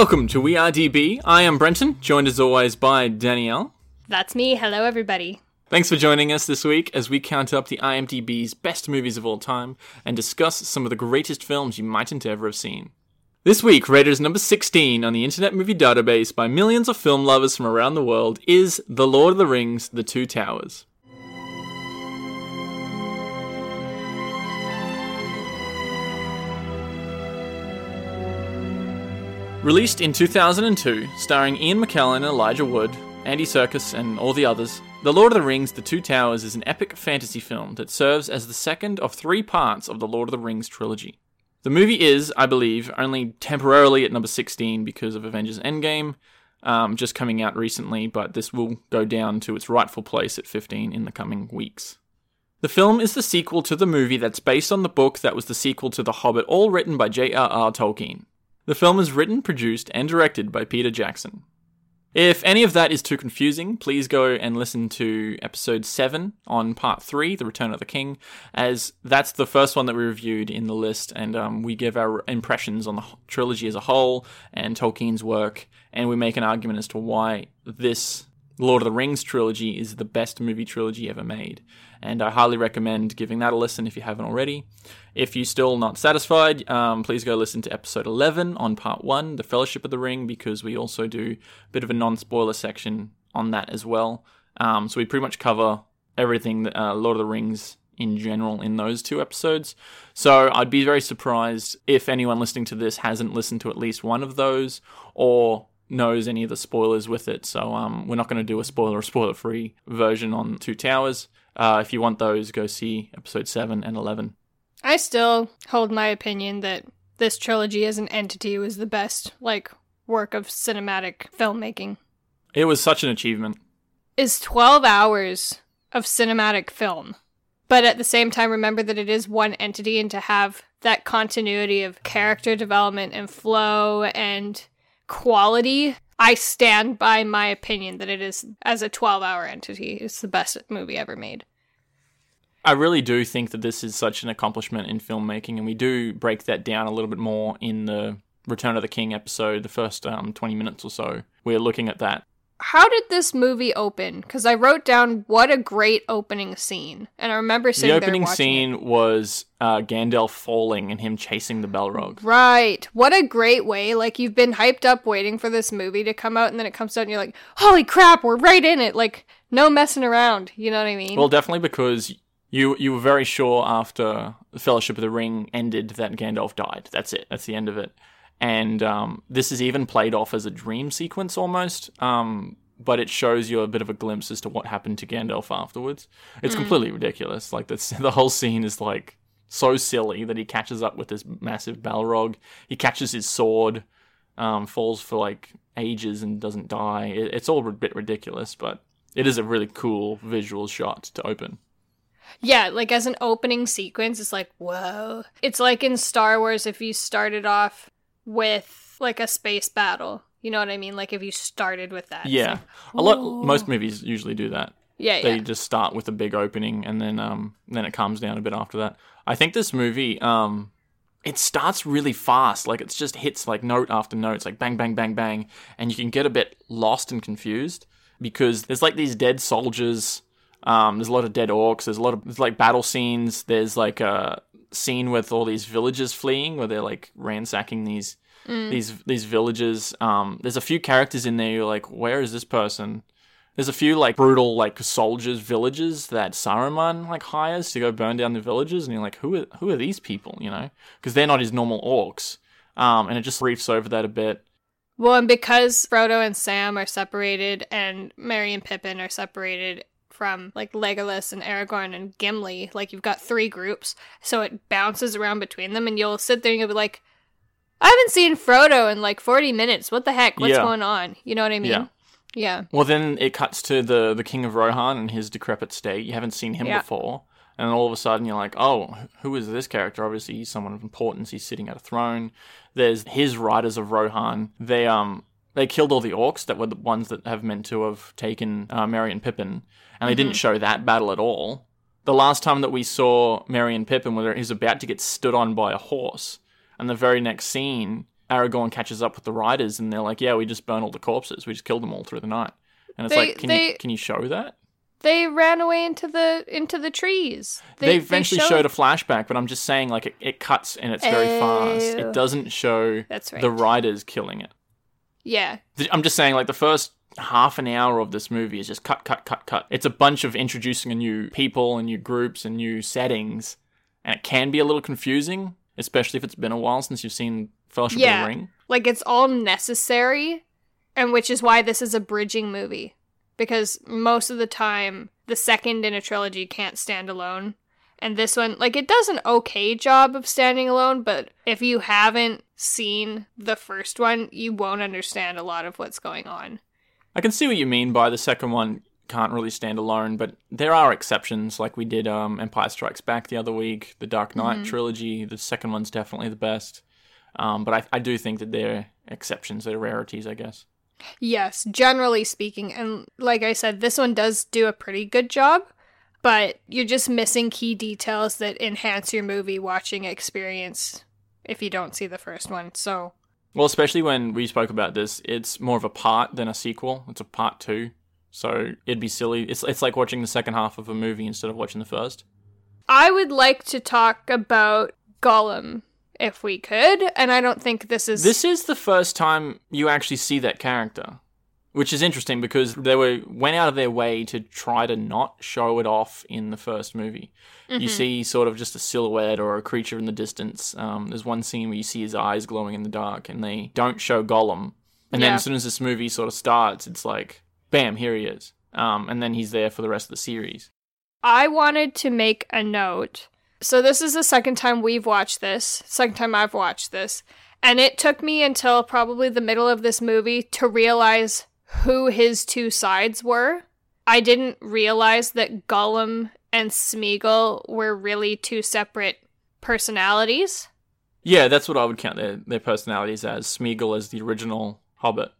Welcome to We Are DB. I am Brenton, joined as always by Danielle. That's me. Hello, everybody. Thanks for joining us this week as we count up the IMDb's best movies of all time and discuss some of the greatest films you mightn't ever have seen. This week, rated as number 16 on the Internet Movie Database by millions of film lovers from around the world is The Lord of the Rings The Two Towers. Released in 2002, starring Ian McKellen and Elijah Wood, Andy Serkis, and all the others, The Lord of the Rings The Two Towers is an epic fantasy film that serves as the second of three parts of the Lord of the Rings trilogy. The movie is, I believe, only temporarily at number 16 because of Avengers Endgame, um, just coming out recently, but this will go down to its rightful place at 15 in the coming weeks. The film is the sequel to the movie that's based on the book that was the sequel to The Hobbit, all written by J.R.R. Tolkien. The film is written, produced, and directed by Peter Jackson. If any of that is too confusing, please go and listen to episode 7 on part 3, The Return of the King, as that's the first one that we reviewed in the list, and um, we give our impressions on the trilogy as a whole and Tolkien's work, and we make an argument as to why this Lord of the Rings trilogy is the best movie trilogy ever made. And I highly recommend giving that a listen if you haven't already. If you're still not satisfied, um, please go listen to episode 11 on part 1, The Fellowship of the Ring, because we also do a bit of a non spoiler section on that as well. Um, so we pretty much cover everything that uh, Lord of the Rings in general in those two episodes. So I'd be very surprised if anyone listening to this hasn't listened to at least one of those or knows any of the spoilers with it. So um, we're not going to do a spoiler or spoiler free version on Two Towers. Uh, if you want those, go see episode 7 and 11. I still hold my opinion that this trilogy as an entity was the best, like, work of cinematic filmmaking. It was such an achievement. Is 12 hours of cinematic film. But at the same time, remember that it is one entity, and to have that continuity of character development and flow and quality, I stand by my opinion that it is, as a 12 hour entity, it's the best movie ever made. I really do think that this is such an accomplishment in filmmaking, and we do break that down a little bit more in the Return of the King episode, the first um, 20 minutes or so. We're looking at that. How did this movie open? Because I wrote down what a great opening scene, and I remember sitting The opening scene it. was uh, Gandalf falling and him chasing the Balrog. Right. What a great way. Like, you've been hyped up waiting for this movie to come out, and then it comes out, and you're like, holy crap, we're right in it. Like, no messing around. You know what I mean? Well, definitely because you you were very sure after the Fellowship of the Ring ended that Gandalf died. That's it. That's the end of it. And um, this is even played off as a dream sequence almost. Um, but it shows you a bit of a glimpse as to what happened to Gandalf afterwards. It's completely ridiculous. Like that's, the whole scene is like so silly that he catches up with this massive Balrog. He catches his sword, um, falls for like ages and doesn't die. It, it's all a bit ridiculous, but it is a really cool visual shot to open. Yeah, like as an opening sequence, it's like, whoa. It's like in Star Wars if you started off with like a space battle. You know what I mean? Like if you started with that. Yeah, like, a lot. Most movies usually do that. yeah, They yeah. just start with a big opening and then um then it calms down a bit after that. I think this movie um it starts really fast. Like it just hits like note after note. It's like bang bang bang bang, and you can get a bit lost and confused because there's like these dead soldiers. Um, there's a lot of dead orcs. There's a lot of there's like battle scenes. There's like a scene with all these villagers fleeing where they're like ransacking these these these villages. Um, there's a few characters in there. You're like, where is this person? There's a few like brutal like soldiers villages that Saruman like hires to go burn down the villages, and you're like, who are who are these people? You know, because they're not his normal orcs. Um, and it just briefs over that a bit. Well, and because Frodo and Sam are separated and Merry and Pippin are separated from like Legolas and Aragorn and Gimli, like you've got three groups, so it bounces around between them, and you'll sit there and you'll be like, I haven't seen Frodo in like 40 minutes. What the heck? What's Yeah. going on? You know what I mean? Yeah. Yeah. Well, then it cuts to the the King of Rohan and his decrepit state. You haven't seen him Yeah. before, and all of a sudden you're like, oh, who is this character? Obviously, he's someone of importance. He's sitting at a throne. There's his riders of Rohan. They um they killed all the orcs that were the ones that have meant to have taken uh, Merry and Pippin, and they didn't mm-hmm. show that battle at all. The last time that we saw Merry and Pippin, where he's about to get stood on by a horse, and the very next scene Aragorn catches up with the riders and they're like, "Yeah, we just burned all the corpses. We just killed them all through the night." And it's They- like, can they- you can you show that? They ran away into the into the trees. They, eventually showed- showed a flashback, but I'm just saying, like, it, it cuts and it's very fast. It doesn't show That's right. the riders killing it. Yeah. I'm just saying, like, the first half an hour of this movie is just cut, cut, cut, cut. It's a bunch of introducing a new people and new groups and new settings, and it can be a little confusing, especially if it's been a while since you've seen Fellowship of the Ring. Like it's all necessary, and which is why this is a bridging movie. Because most of the time, the second in a trilogy can't stand alone. And this one, like, it does an okay job of standing alone, but if you haven't seen the first one, you won't understand a lot of what's going on. I can see what you mean by the second one can't really stand alone, but there are exceptions, like we did um, Empire Strikes Back the other week, the Dark Knight Mhm. trilogy. The second one's definitely the best. Um, but I, I do think that they're exceptions, they're rarities, I guess. Yes, generally speaking. And like I said, this one does do a pretty good job, but you're just missing key details that enhance your movie watching experience if you don't see the first one. So, Well, especially when we spoke about this, it's more of a part than a sequel. It's a part two. So it'd be silly. It's, it's like watching the second half of a movie instead of watching the first. I would like to talk about Gollum if we could, and I don't think this is This is the first time you actually see that character, which is interesting because they were went out of their way to try to not show it off in the first movie. You Mhm. see sort of just a silhouette or a creature in the distance. Um, there's one scene where you see his eyes glowing in the dark, and they don't show Gollum. And then Yeah. as soon as this movie sort of starts, it's like, bam, here he is. Um, and then he's there for the rest of the series. I wanted to make a note. So this is the second time we've watched this, second time I've watched this, and it took me until probably the middle of this movie to realize who his two sides were. I didn't realize that Gollum and Smeagol were really two separate personalities. Yeah, that's what I would count their, their personalities as. Smeagol as the original Hobbit.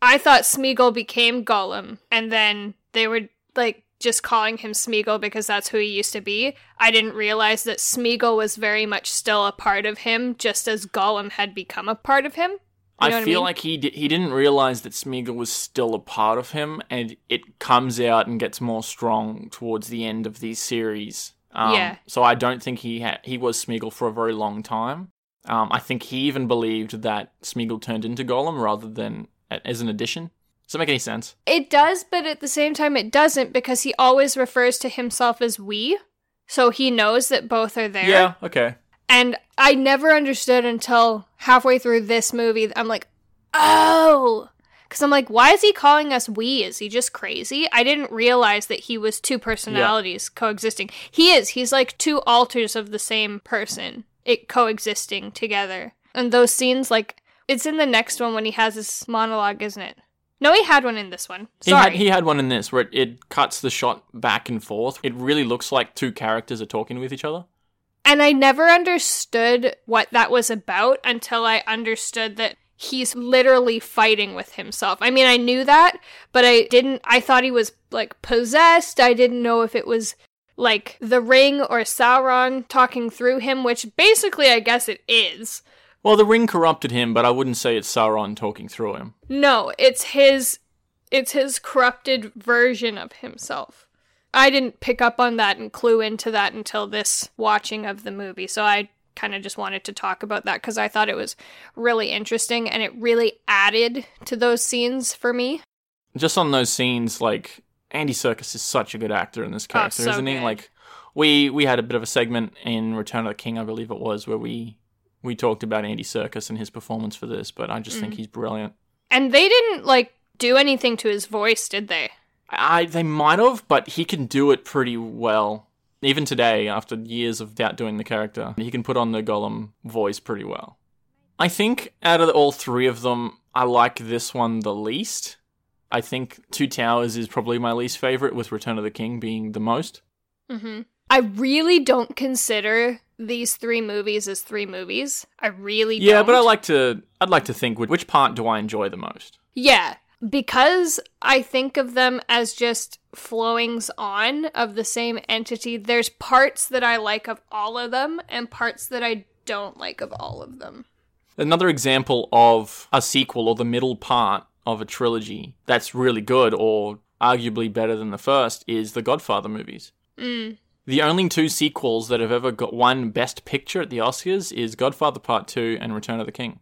I thought Smeagol became Gollum, and then they were like just calling him Smeagol because that's who he used to be. I didn't realize that Smeagol was very much still a part of him, just as Gollum had become a part of him. You I know I feel mean? like he di- he didn't realize that Smeagol was still a part of him, and it comes out and gets more strong towards the end of these series. Um, Yeah. So I don't think he ha- he was Smeagol for a very long time. Um, I think he even believed that Smeagol turned into Gollum rather than a- as an addition. Does that make any sense? It does, but at the same time, it doesn't because he always refers to himself as we. So he knows that both are there. Yeah. Okay. And I never understood until halfway through this movie. I'm like, oh. Because I'm like, why is he calling us we? Is he just crazy? I didn't realize that he was two personalities coexisting. He is. He's like two alters of the same person, it coexisting together. And those scenes, like, it's in the next one when he has his monologue, isn't it? No, he had one in this one. He Sorry. had he had one in this where it, it cuts the shot back and forth. It really looks like two characters are talking with each other. And I never understood what that was about until I understood that he's literally fighting with himself. I mean, I knew that, but I didn't, I thought he was like possessed. I didn't know if it was like the ring or Sauron talking through him, which basically I guess it is. Well, the ring corrupted him, but I wouldn't say it's Sauron talking through him. No, it's his, it's his corrupted version of himself. I didn't pick up on that and clue into that until this watching of the movie. So I kind of just wanted to talk about that because I thought it was really interesting and it really added to those scenes for me. just on those scenes, like Andy Serkis is such a good actor in this character, so isn't he? good. Like we we had a bit of a segment in Return of the King, I believe it was, where we we talked about Andy Serkis and his performance for this, but I just think Mhm. he's brilliant. And they didn't like do anything to his voice, did they? I they might have, but he can do it pretty well. Even today, after years of doubt doing the character, he can put on the Gollum voice pretty well. I think out of all three of them, I like this one the least. I think Two Towers is probably my least favorite, with Return of the King being the most. Mm-hmm. I really don't consider these three movies as three movies. I really Yeah, don't. but I like to. I'd like to think which part do I enjoy the most. Yeah, because I think of them as just flowings on of the same entity. There's parts that I like of all of them and parts that I don't like of all of them. Another example of a sequel or the middle part of a trilogy that's really good or arguably better than the first is the Godfather movies. Mm. The only two sequels that have ever got one Best Picture at the Oscars is Godfather Part 2 and Return of the King.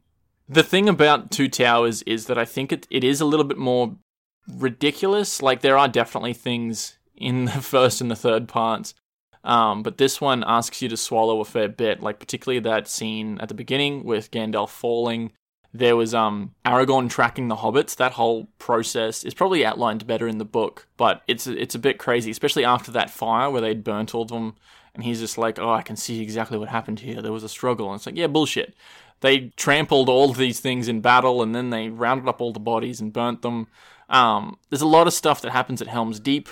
The thing about Two Towers is that I think it, it is a little bit more ridiculous. Like, there are definitely things in the first and the third parts, um, but this one asks you to swallow a fair bit. Like, particularly that scene at the beginning with Gandalf falling. There was um, Aragorn tracking the hobbits. That whole process is probably outlined better in the book, but it's it's a bit crazy, especially after that fire where they'd burnt all of them. And he's just like, "Oh, I can see exactly what happened here. There was a struggle." And it's like, "Yeah, bullshit." They trampled all of these things in battle, and then they rounded up all the bodies and burnt them. Um, there's a lot of stuff that happens at Helm's Deep.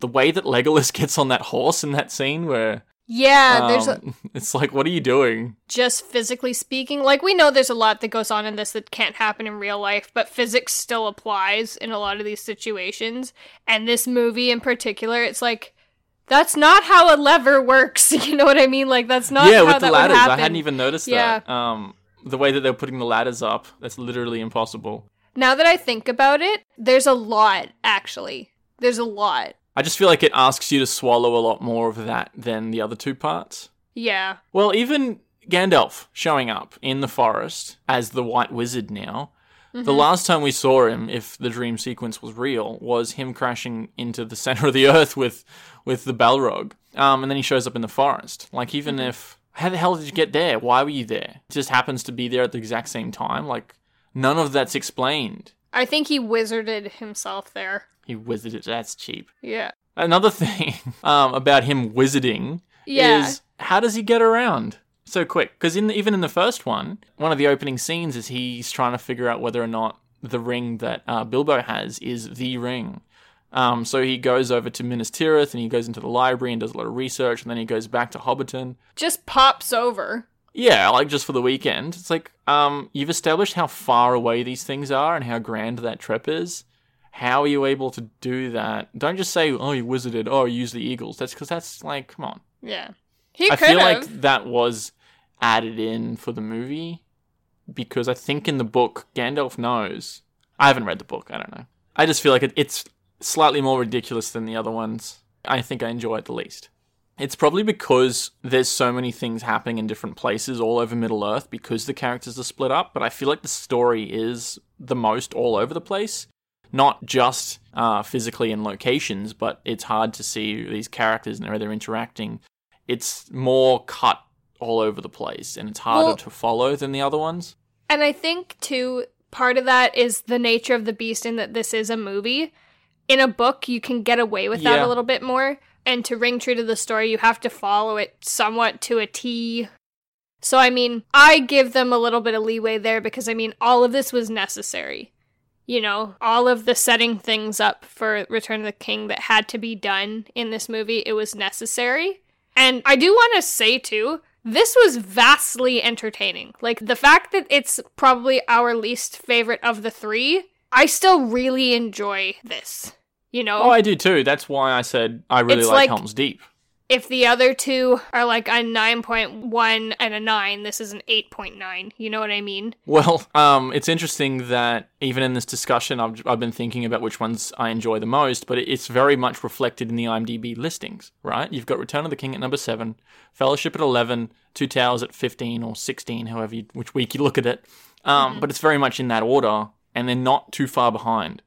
The way that Legolas gets on that horse in that scene, where Yeah, there's a, um, it's like, what are you doing? just physically speaking, like we know there's a lot that goes on in this that can't happen in real life, but physics still applies in a lot of these situations. And this movie in particular, it's like that's not how a lever works. You know what I mean? Like that's not yeah, how with the ladders, I hadn't even noticed Yeah. that. Um, the way that they're putting the ladders up, that's literally impossible. Now that I think about it, there's a lot actually. There's a lot. I just feel like it asks you to swallow a lot more of that than the other two parts. Yeah. Well, even Gandalf showing up in the forest as the White Wizard now. The last time we saw him, if the dream sequence was real, was him crashing into the center of the earth with with the Balrog. Um, and then he shows up in the forest. Like, even if how the hell did you get there? Why were you there? It just happens to be there at the exact same time. Like, none of that's explained. I think he wizarded himself there. He wizarded. That's cheap. Yeah. Another thing um, about him wizarding Yeah. is how does he get around so quick? Because in the, even in the first one, one of the opening scenes is he's trying to figure out whether or not the ring that uh, Bilbo has is the ring. Um, so he goes over to Minas Tirith and he goes into the library and does a lot of research, and then he goes back to Hobbiton. Just pops over. Yeah, like just for the weekend. It's like um, you've established how far away these things are and how grand that trip is. How are you able to do that? Don't just say, "Oh, you wizarded." Oh, you use the eagles. That's because that's like, come on. Yeah. He I feel have. like that was added in for the movie because I think in the book Gandalf knows. I haven't read the book. I don't know. I just feel like it, it's slightly more ridiculous than the other ones. I think I enjoy it the least. It's probably because there's so many things happening in different places all over Middle Earth because the characters are split up, but I feel like the story is the most all over the place. Not just uh, physically in locations, but it's hard to see these characters and how they're interacting. It's more cut all over the place and it's harder Well- to follow than the other ones. And I think too part of that is the nature of the beast in that this is a movie. In a book, you can get away with that Yeah. a little bit more. And to ring true to the story, you have to follow it somewhat to a T. So I mean, I give them a little bit of leeway there because I mean, all of this was necessary. You know, all of the setting things up for Return of the King that had to be done in this movie, it was necessary. And I do want to say too, this was vastly entertaining. Like the fact that it's probably our least favorite of the three, I still really enjoy this. You know, Oh, I do too. That's why I said I really It's like, like- Helm's Deep. if the other two are like a 9.1 and a 9, this is an 8.9. You know what I mean? Well, um, it's interesting that even in this discussion, I've, I've been thinking about which ones I enjoy the most, but it's very much reflected in the IMDb listings, right? You've got Return of the King at number seven, Fellowship at 11, Two Towers at 15 or 16, however you, which week you look at it. Um, But it's very much in that order, and they're not too far behind.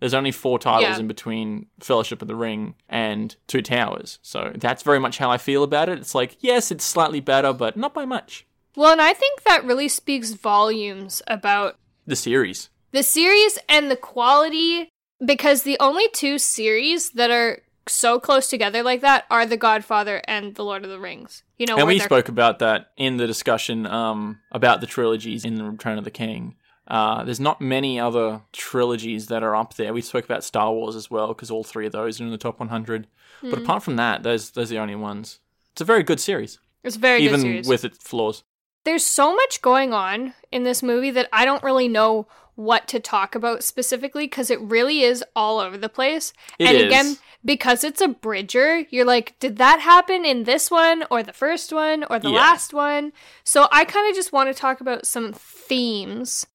There's only four titles Yeah. in between Fellowship of the Ring and Two Towers. So that's very much how I feel about it. It's like, yes, it's slightly better, but not by much. Well, and I think that really speaks volumes about The series. the series and the quality because the only two series that are so close together like that are The Godfather and The Lord of the Rings. You know, and we spoke about that in the discussion um, about the trilogies in the Return of the King. Uh, there's not many other trilogies that are up there. We spoke about Star Wars as well because all three of those are in the top 100. But Hmm. apart from that, those those are the only ones. It's a very good series, It's a very good even with its flaws. There's so much going on in this movie that I don't really know what to talk about specifically because it really is all over the place. It and is. again, because it's a bridger, you're like, did that happen in this one or the first one or the Yeah. last one? So I kind of just want to talk about some themes.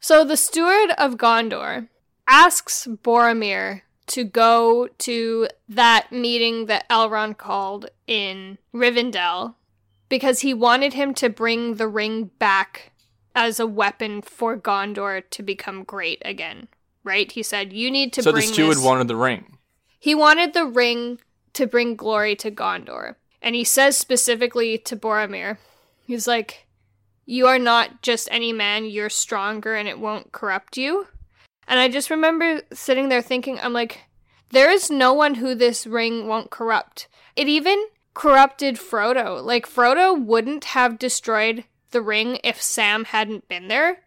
So the steward of Gondor asks Boromir to go to that meeting that Elrond called in Rivendell because he wanted him to bring the ring back as a weapon for Gondor to become great again. Right? He said, "You need to bring." so the steward this." wanted the ring. He wanted the ring to bring glory to Gondor. And he says specifically to Boromir, he's like, You are not just any man, you're stronger and it won't corrupt you. And I just remember sitting there thinking, I'm like, there is no one who this ring won't corrupt. It even corrupted Frodo. Like, Frodo wouldn't have destroyed the ring if Sam hadn't been there.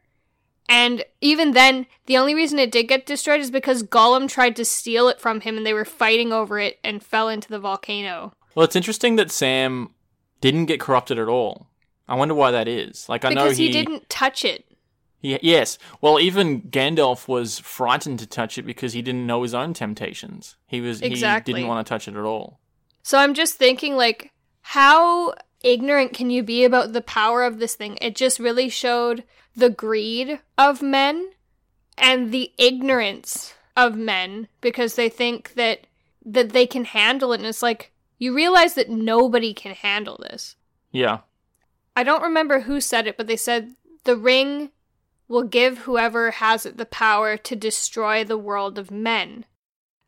And even then, the only reason it did get destroyed is because Gollum tried to steal it from him and they were fighting over it and fell into the volcano. Well, it's interesting that Sam didn't get corrupted at all. I wonder why that is. Like, I know because he, he didn't touch it. he- yes. Well, even Gandalf was frightened to touch it because he didn't know his own temptations. He was Exactly. he didn't want to touch it at all. So I'm just thinking, like, how ignorant can you be about the power of this thing? It just really showed the greed of men and the ignorance of men because they think that that they can handle it and it's like you realize that nobody can handle this. Yeah. I don't remember who said it, but they said the ring will give whoever has it the power to destroy the world of men.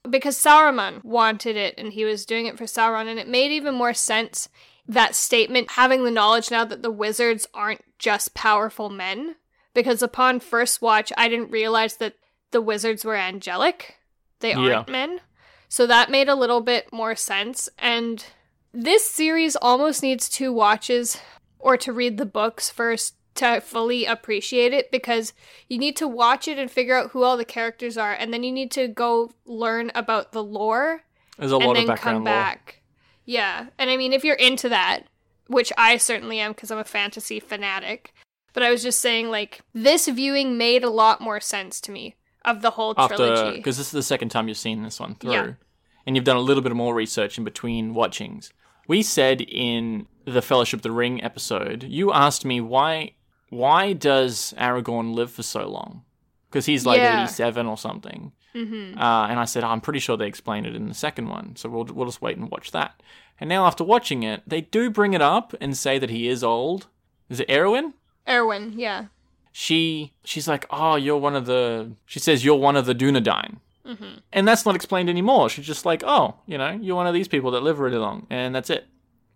Because Sauron wanted it and he was doing it for Sauron, and it made even more sense that statement having the knowledge now that the wizards aren't just powerful men. Because upon first watch, I didn't realize that the wizards were angelic, they Yeah. aren't men. So that made a little bit more sense. And this series almost needs two watches or to read the books first to fully appreciate it because you need to watch it and figure out who all the characters are and then you need to go learn about the lore There's a and lot then of background come lore. back. Yeah. And I mean if you're into that, which I certainly am because I'm a fantasy fanatic, but I was just saying like this viewing made a lot more sense to me of the whole after trilogy. because this is the second time you've seen this one through Yeah. and you've done a little bit more research in between watchings we said in the fellowship of the ring episode you asked me why why does aragorn live for so long because he's like Yeah. 87 or something Mhm. uh, and i said i'm pretty sure they explain it in the second one so we'll, we'll just wait and watch that and now after watching it they do bring it up and say that he is old is it Arwen? Arwen, yeah. she she's like, "Oh, you're one of the." She says, "You're one of the Dunedain," Mhm. and that's not explained anymore. She's just like, "Oh, you know, you're one of these people that live really long," and that's it.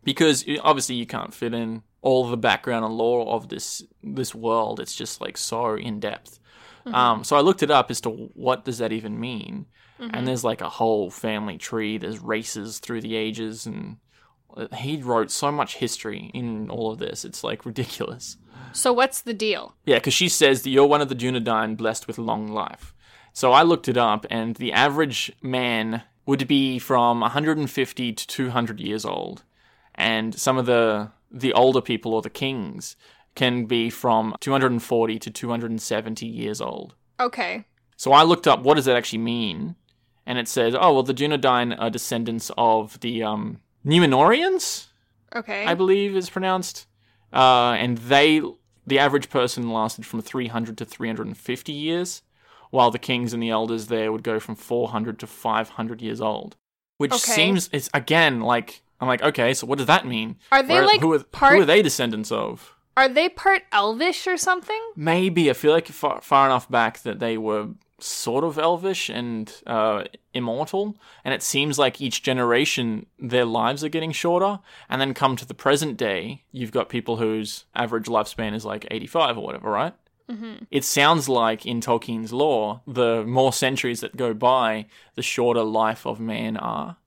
Because obviously you can't fit in all the background and lore of this this world. It's just like so in depth. Um, so I looked it up as to what does that even mean, and there's like a whole family tree. There's races through the ages, and uh, he wrote so much history in all of this. It's like ridiculous. So what's the deal? Yeah, because she says that you're one of the Dunedain blessed with long life. So I looked it up, and the average man would be from 150 to 200 years old, and some of the the older people or the kings can be from 240 to 270 years old. Okay. So I looked up what does that actually mean, and it says, oh well, the Dunedain are descendants of the um, Numenorians. Okay. I believe is pronounced. Uh, and they, the average person lasted from 300 to 350 years, while the kings and the elders there would go from 400 to 500 years old. Which Okay. seems, it's again like, I'm like, okay, so what does that mean? Are they Where- like who are, part who are they descendants of? Are they part elvish or something? Maybe I feel like far, far enough back that they were sort of elvish and uh, immortal, and it seems like each generation their lives are getting shorter. And then come to the present day, you've got people whose average lifespan is like eighty-five or whatever, right? Mm-hmm. It sounds like in Tolkien's lore, the more centuries that go by, the shorter life of man are.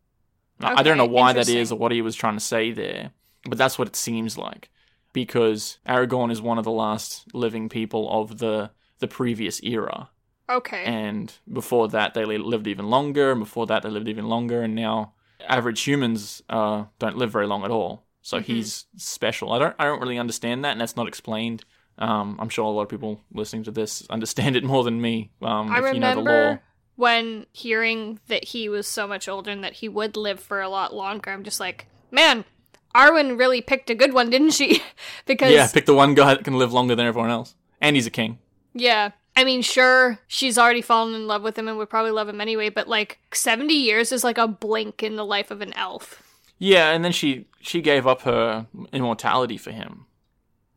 Now, I don't know why that is or what he was trying to say there, but that's what it seems like. Because Aragorn is one of the last living people of the the previous era, Okay. and before that they lived even longer, and before that they lived even longer, and now average humans uh, don't live very long at all. so he's special. I don't I don't really understand that, and that's not explained. Um, I'm sure a lot of people listening to this understand it more than me. Um, I if you know the lore. when hearing that he was so much older and that he would live for a lot longer. I'm just like, man, Arwen really picked a good one, didn't she? because Yeah, pick the one guy that can live longer than everyone else, and he's a king. Yeah. I mean, sure, she's already fallen in love with him and would probably love him anyway, but like 70 years is like a blink in the life of an elf. Yeah, and then she she gave up her immortality for him.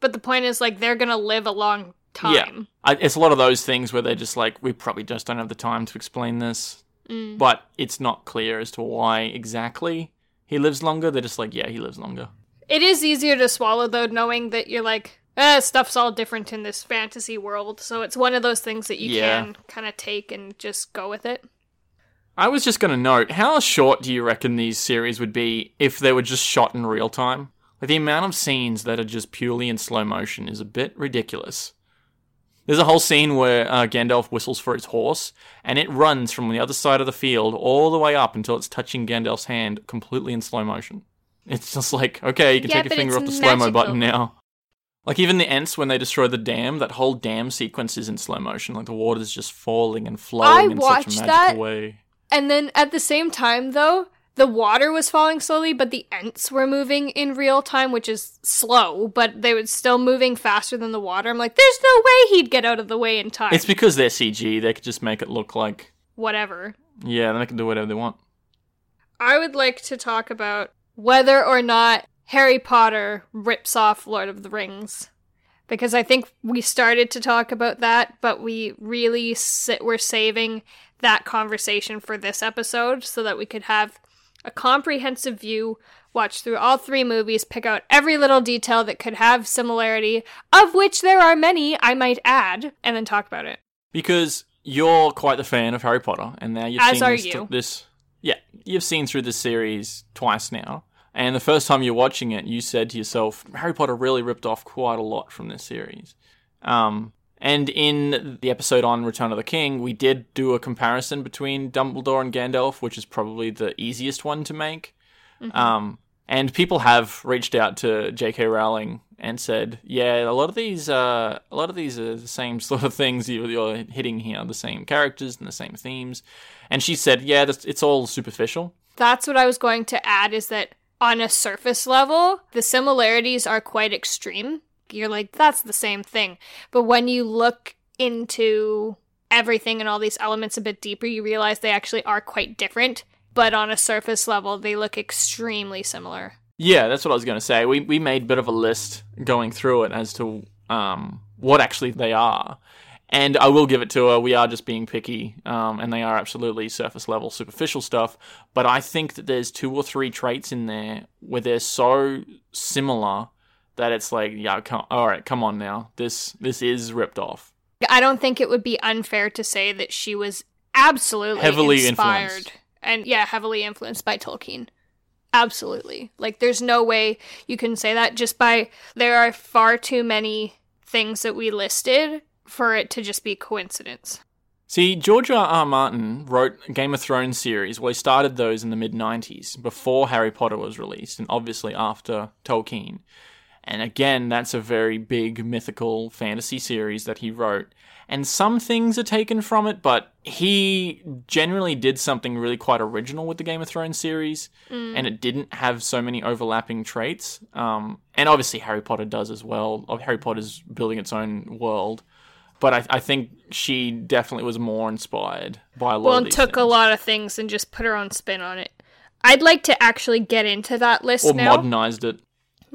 But the point is, like, they're gonna live a long Yeah, time. I, it's a lot of those things where they're just like, we probably just don't have the time to explain this, Mm. but it's not clear as to why exactly he lives longer. They're just like, yeah, he lives longer. It is easier to swallow, though, knowing that you're like, eh, stuff's all different in this fantasy world. So it's one of those things that you Yeah. can kind of take and just go with it. I was just gonna note, how short do you reckon these series would be if they were just shot in real time? Like the amount of scenes that are just purely in slow motion is a bit ridiculous. There's a whole scene where uh, Gandalf whistles for his horse, and it runs from the other side of the field all the way up until it's touching Gandalf's hand, completely in slow motion. It's just like, okay, you can Yeah, take your finger off the slow mo button now. Like even the Ents when they destroy the dam, that whole dam sequence is in slow motion. Like the water's just falling and flowing in such a magical that. way. And then at the same time, though, the water was falling slowly, but the Ents were moving in real time, which is slow, but they were still moving faster than the water. I'm like, there's no way he'd get out of the way in time. It's because they're CG. They could just make it look like Whatever. yeah, they can do whatever they want. I would like to talk about whether or not Harry Potter rips off Lord of the Rings. Because I think we started to talk about that, but we really sit, we're saving that conversation for this episode so that we could have a comprehensive view, watch through all three movies, pick out every little detail that could have similarity, of which there are many, I might add, and then talk about it. Because you're quite the fan of Harry Potter, and now you've As seen this, you. this. Yeah, you've seen through this series twice now. And the first time you're watching it, you said to yourself, Harry Potter really ripped off quite a lot from this series. Um, and in the episode on Return of the King, we did do a comparison between Dumbledore and Gandalf, which is probably the easiest one to make. Um, and people have reached out to J.K. Rowling and said, "Yeah, a lot of these, uh, a lot of these are the same sort of things you- you're hitting here, the same characters and the same themes." And she said, "Yeah, that's, it's all superficial." That's what I was going to add is that on a surface level, the similarities are quite extreme. You're like, that's the same thing. But when you look into everything and all these elements a bit deeper, you realize they actually are quite different. But on a surface level, they look extremely similar. Yeah, that's what I was going to say. We we made a bit of a list going through it as to um, what actually they are. And I will give it to her. We are just being picky, um, and they are absolutely surface level, superficial stuff. But I think that there's two or three traits in there where they're so similar that it's like, yeah, come, all right, come on now. This this is ripped off. I don't think it would be unfair to say that she was absolutely Heavily inspired influenced. and yeah, heavily influenced by Tolkien. Absolutely. Like there's no way you can say that just by there are far too many things that we listed for it to just be coincidence. See, George R. R. Martin wrote Game of Thrones series. Well, he started those in the mid 90s, before Harry Potter was released, and obviously after Tolkien. And again, that's a very big mythical fantasy series that he wrote. And some things are taken from it, but he generally did something really quite original with the Game of Thrones series, and it didn't have so many overlapping traits. Um, and obviously, Harry Potter does as well. Oh, Harry Potter's building its own world. But I, I think she definitely was more inspired by a lot Well, and took a lot of things and just put her own spin on it. I'd like to actually get into that list or now. modernized it.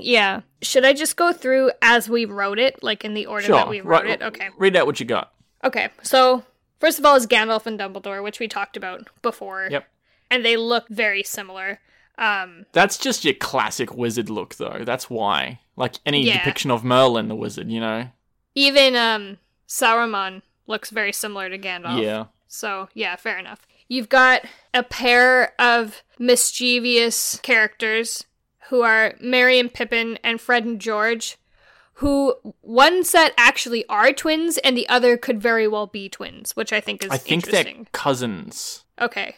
Yeah. Should I just go through as we wrote it, like in the order Sure. that we wrote right, it? Okay. Read out what you got. Okay, so first of all is Gandalf and Dumbledore, which we talked about before. Yep. And they look very similar. Um, That's just your classic wizard look, though. That's why. Like any Yeah. depiction of Merlin the wizard, you know? even um, Saruman looks very similar to Gandalf. Yeah. So yeah, fair enough. You've got a pair of mischievous characters who are Merry and Pippin and Fred and George, who one set actually are twins and the other could very well be twins, which I think is I think they're cousins. Okay.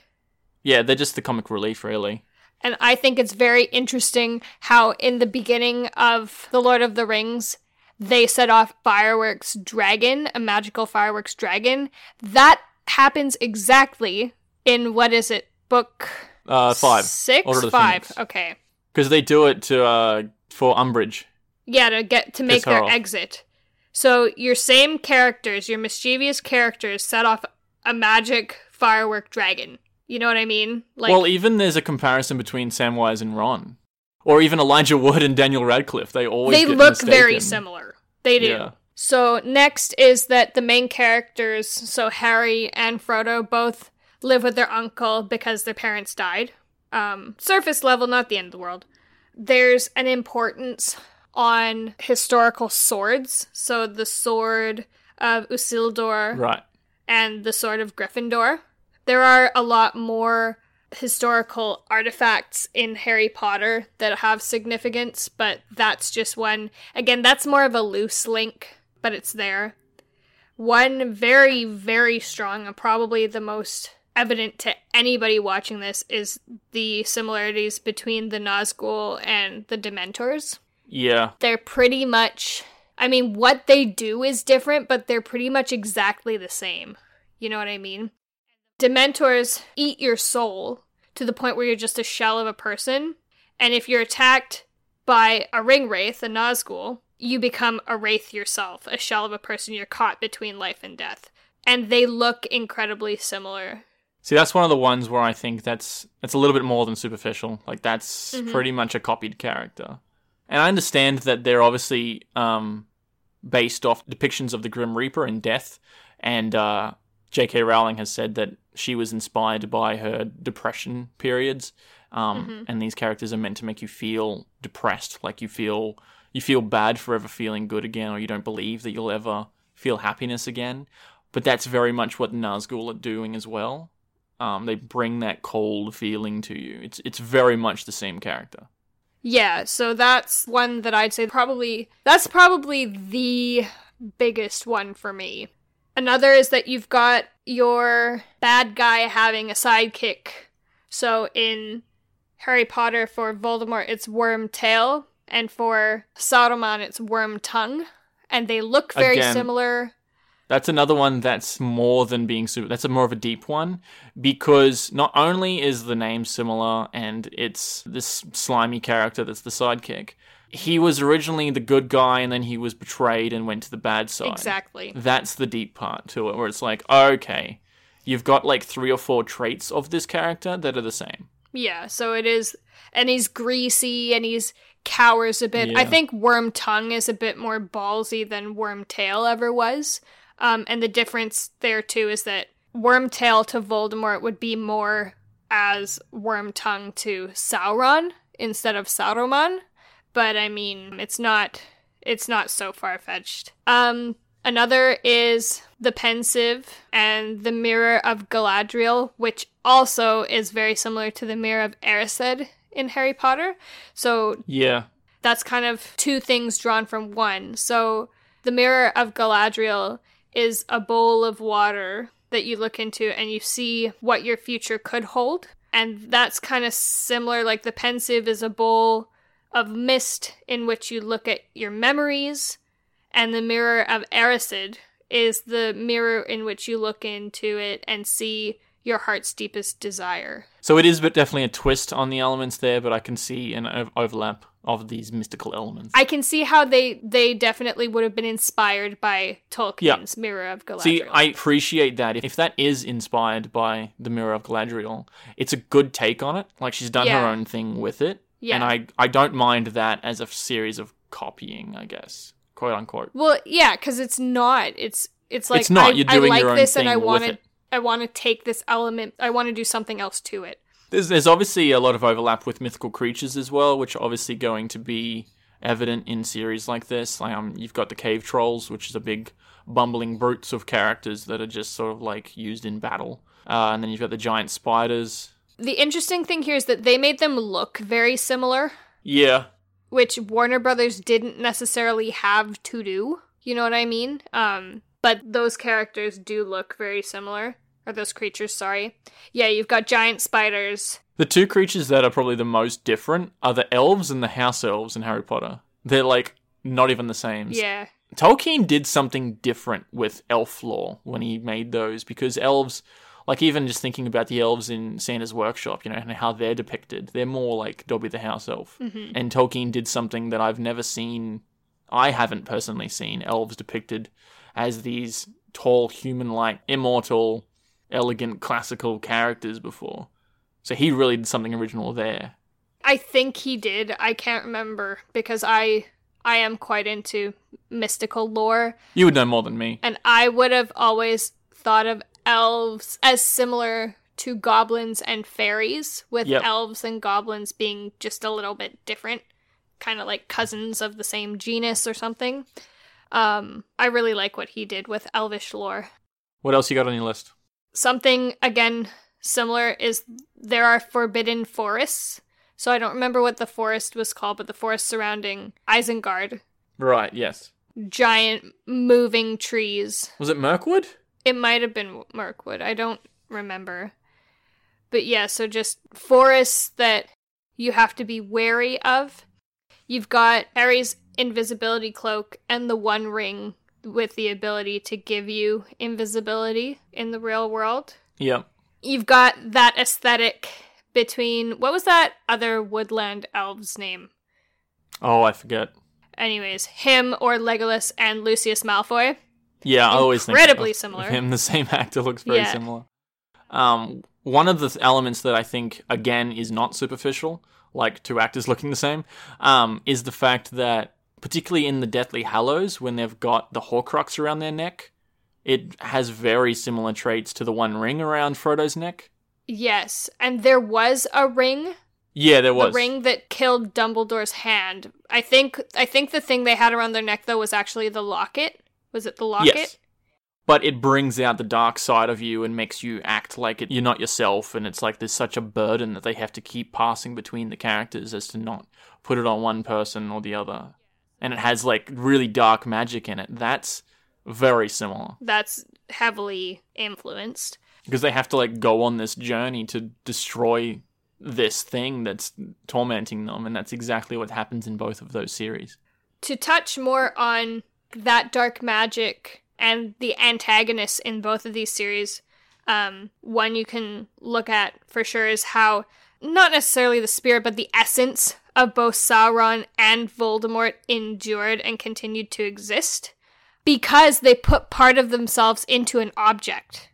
Yeah, they're just the comic relief, really. And I think it's very interesting how, in the beginning of The Lord of the Rings, they set off fireworks dragon, a magical fireworks dragon. That happens exactly in what is it, book Uh, five. six, Order five. Okay, Because they do it to uh for Umbridge. yeah, to get to make their Harrell. exit. So your same characters, your mischievous characters, set off a magic firework dragon. You know what I mean? Like well, even there's a comparison between Samwise and Ron, or even Elijah Wood and Daniel Radcliffe. They always they look very similar. They do. Yeah. So next is that the main characters, so Harry and Frodo, both live with their uncle because their parents died. Um, surface level, not the end of the world. There's an importance on historical swords. So the sword of Isildur Right. and the Sword of Gryffindor. There are a lot more historical artifacts in Harry Potter that have significance, but that's just one. Again, that's more of a loose link, but it's there. One very, very strong, and probably the most evident to anybody watching this, is the similarities between the Nazgul and the Dementors Yeah. they're pretty much I mean what they do is different, but they're pretty much exactly the same. You know what I mean? Dementors eat your soul to the point where you're just a shell of a person, and if you're attacked by a ring wraith, a Nazgul, you become a wraith yourself, a shell of a person you're caught between life and death. And they look incredibly similar. See, that's one of the ones where I think that's that's a little bit more than superficial. Like that's Mhm. pretty much a copied character. And I understand that they're obviously um, based off depictions of the Grim Reaper and death. And uh, J.K. Rowling has said that she was inspired by her depression periods. Um, Mhm. And these characters are meant to make you feel depressed, like you feel you feel bad for ever feeling good again, or you don't believe that you'll ever feel happiness again. But that's very much what Nazgul are doing as well. Um, they bring that cold feeling to you. It's it's very much the same character. Yeah, so that's one that I'd say probably that's probably the biggest one for me. Another is that you've got your bad guy having a sidekick. So in Harry Potter for Voldemort it's Wormtail and for Saruman it's Wormtongue and they look very Again. similar. That's another one that's more than being super. That's a more of a deep one because not only is the name similar and it's this slimy character that's the sidekick. He was originally the good guy and then he was betrayed and went to the bad side. Exactly. That's the deep part to it, where it's like, okay, you've got like three or four traits of this character that are the same. Yeah, so it is, and he's greasy and he's cowers a bit. I think Worm Tongue is a bit more ballsy than Worm Tail ever was. Um, and the difference there too is that Wormtail to Voldemort would be more as Worm Tongue to Sauron instead of Saruman. But I mean, it's not it's not so far fetched. Um, another is the Pensieve and the mirror of Galadriel, which also is very similar to the mirror of Erised in Harry Potter. So Yeah. that's kind of two things drawn from one. So the mirror of Galadriel is a bowl of water that you look into and you see what your future could hold. And that's kind of similar. Like the Pensieve is a bowl of mist in which you look at your memories, and the mirror of Erised is the mirror in which you look into it and see your heart's deepest desire. So it is but definitely a twist on the elements there, but I can see an overlap of these mystical elements. I can see how they they definitely would have been inspired by Tolkien's Mirror of Galadriel. See, I appreciate that. If that is inspired by the Mirror of Galadriel, it's a good take on it. Like she's done her own thing with it, yeah. and I I don't mind that as a series of copying, I guess, quote unquote. well, yeah, because it's not. It's it's like It's not. I, You're I doing like your own this, and I thing want to it. I want to take this element. I want to do something else to it. There's there's obviously a lot of overlap with mythical creatures as well, which are obviously going to be evident in series like this. Like um, you've got the cave trolls, which is a big bumbling brutes of characters that are just sort of like used in battle, uh, and then you've got the giant spiders. The interesting thing here is that they made them look very similar, Yeah, which Warner Brothers didn't necessarily have to do. You know what I mean? Um, but those characters do look very similar. Or those creatures, sorry. Yeah, you've got giant spiders. The two creatures that are probably the most different are the elves and the house elves in Harry Potter. They're like not even the same. Yeah. Tolkien did something different with elf lore when he made those because elves, like even just thinking about the elves in Santa's workshop, you know, and how they're depicted, they're more like Dobby the house elf. Mm-hmm. And Tolkien did something that I've never seen, I haven't personally seen elves depicted as these tall, human like, immortal, elegant, classical characters before. So he really did something original there. I think he did. I can't remember because I I am quite into mystical lore You would know more than me. and I would have always thought of elves as similar to goblins and fairies with Yep. elves and goblins being just a little bit different, kind of like cousins of the same genus or something. Um I really like what he did with elvish lore. What else you got on your list? Something again similar is there are forbidden forests. So I don't remember what the forest was called, but the forest surrounding Isengard, Right, yes. giant moving trees. Was it Mirkwood? It might have been Mirkwood. I don't remember. But yeah, so just forests that you have to be wary of. You've got Harry's invisibility cloak and the one ring with the ability to give you invisibility in the real world. Yep. You've got that aesthetic between what was that other woodland elf's name? Oh, I forget. Anyways, him or Legolas and Lucius Malfoy. Yeah, I always think Incredibly similar. Him, the same actor looks very Yeah. similar. Um, one of the th- elements that I think again is not superficial, like two actors looking the same, um, is the fact that particularly in the Deathly Hallows, when they've got the Horcrux around their neck, it has very similar traits to the One Ring around Frodo's neck. Yes, and there was a ring Yeah, there was the ring that killed Dumbledore's hand. I think I think the thing they had around their neck though was actually the locket. Was it the locket? Yes. But it brings out the dark side of you and makes you act like it, you're not yourself, and it's like there's such a burden that they have to keep passing between the characters as to not put it on one person or the other. And it has like really dark magic in it. That's very similar That's heavily influenced. because they have to like go on this journey to destroy this thing that's tormenting them, and that's exactly what happens in both of those series. To touch more on that dark magic and the antagonists in both of these series, um, one you can look at for sure is how not necessarily the spirit, but the essence of both Sauron and Voldemort endured and continued to exist because they put part of themselves into an object.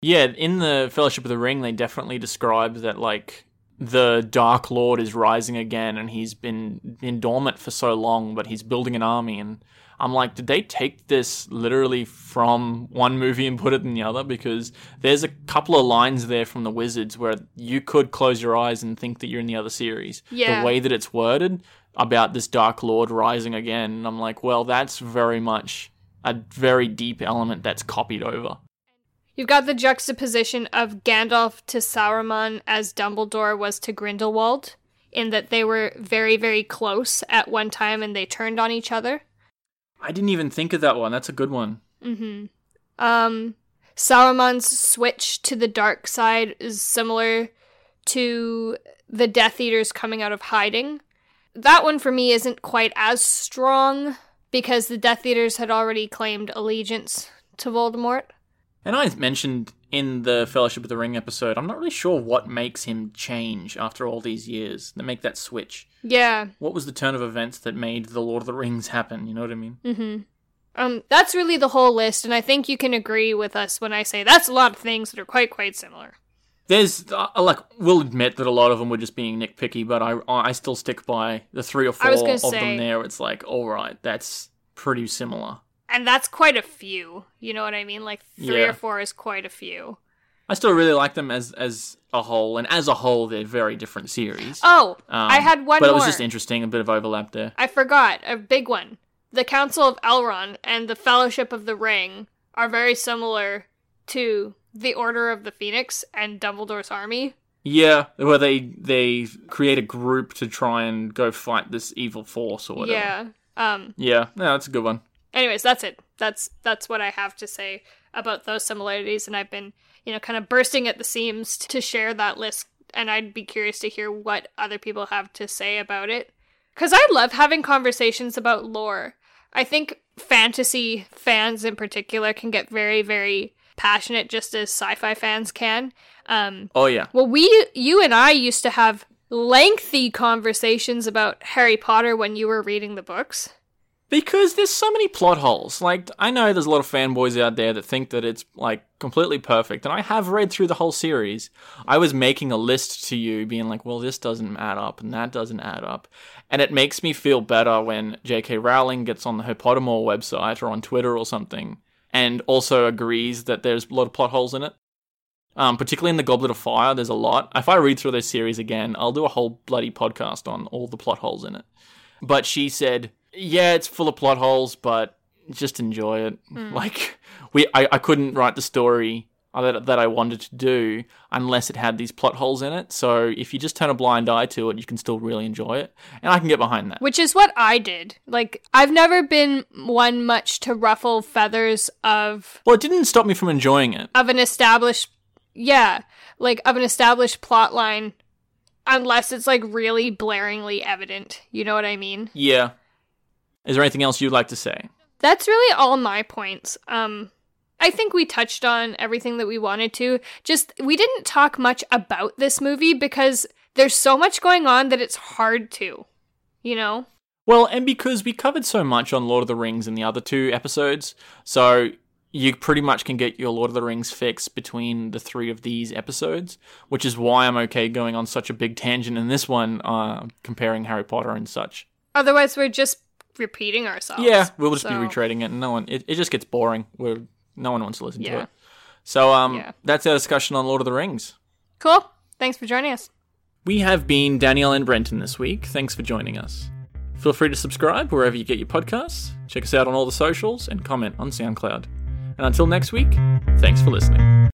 Yeah, in the Fellowship of the Ring, they definitely describe that like the Dark Lord is rising again, and he's been been dormant for so long, but he's building an army. And I'm like, did they take this literally from one movie and put it in the other? Because there's a couple of lines there from the Wizards where you could close your eyes and think that you're in the other series. Yeah. The way that it's worded about this Dark Lord rising again, and I'm like, well, that's very much a very deep element that's copied over. You've got the juxtaposition of Gandalf to Sauron as Dumbledore was to Grindelwald, in that they were very, very close at one time and they turned on each other. I didn't even think of that one. That's a good one. Mm-hmm. Um, Saruman's switch to the dark side is similar to the Death Eaters coming out of hiding. That one for me isn't quite as strong because the Death Eaters had already claimed allegiance to Voldemort. And I mentioned in the Fellowship of the Ring episode, I'm not really sure what makes him change after all these years that make that switch. Yeah, What was the turn of events that made the Lord of the Rings happen? You know what I mean? Mm-hmm. Um, that's really the whole list, and I think you can agree with us when I say that's a lot of things that are quite, quite similar. There's uh, like we'll admit that a lot of them were just being nitpicky, but I I still stick by the three or four I was gonna of say- them there. It's like all right, that's pretty similar. And that's quite a few. You know what I mean? Like three Yeah. or four is quite a few. I still really like them as as a whole, and as a whole, they're very different series. Oh, Um, I had one but more. it was just interesting, a bit of overlap there. I forgot a big one. The Council of Elrond and the Fellowship of the Ring are very similar to the Order of the Phoenix and Dumbledore's army. Yeah, where they they create a group to try and go fight this evil force or whatever. Yeah. Um, Yeah, no, that's a good one. Anyways, that's it. That's that's what I have to say about those similarities, and I've been you know kind of bursting at the seams to share that list, and I'd be curious to hear what other people have to say about it, because I love having conversations about lore. I think fantasy fans in particular can get very very passionate, just as sci-fi fans can. Um, Oh yeah. well, we, you and I used to have lengthy conversations about Harry Potter when you were reading the books. Because there's so many plot holes. Like, I know there's a lot of fanboys out there that think that it's, like, completely perfect. And I have read through the whole series. I was making a list to you, being like, well, this doesn't add up and that doesn't add up. And it makes me feel better when J.K. Rowling gets on the Her Pottermore website or on Twitter or something and also agrees that there's a lot of plot holes in it. Um, particularly in the Goblet of Fire, there's a lot. If I read through this series again, I'll do a whole bloody podcast on all the plot holes in it. But she said, yeah, it's full of plot holes, but just enjoy it. Hmm. Like we, I, I couldn't write the story that that I wanted to do unless it had these plot holes in it. So if you just turn a blind eye to it, you can still really enjoy it, and I can get behind that. Which is what I did. Like, I've never been one much to ruffle feathers of Well, it didn't stop me from enjoying it. of an established yeah, like of an established plot line unless it's like really blaringly evident. You know what I mean? Yeah. Is there anything else you'd like to say? That's really all my points. Um I think we touched on everything that we wanted to. Just we didn't talk much about this movie because there's so much going on that it's hard to. You know? Well, and because we covered so much on Lord of the Rings in the other two episodes, so you pretty much can get your Lord of the Rings fix between the three of these episodes, which is why I'm okay going on such a big tangent in this one, uh, comparing Harry Potter and such. Otherwise we're just repeating ourselves. Yeah, we'll just be So- retreading it, and no one. It, it just gets boring. We're no one wants to listen to it. So, um, Yeah. that's our discussion on Lord of the Rings. Cool. Thanks for joining us. We have been Danielle and Brenton this week. Thanks for joining us. Feel free to subscribe wherever you get your podcasts. Check us out on all the socials and comment on SoundCloud. And until next week, thanks for listening.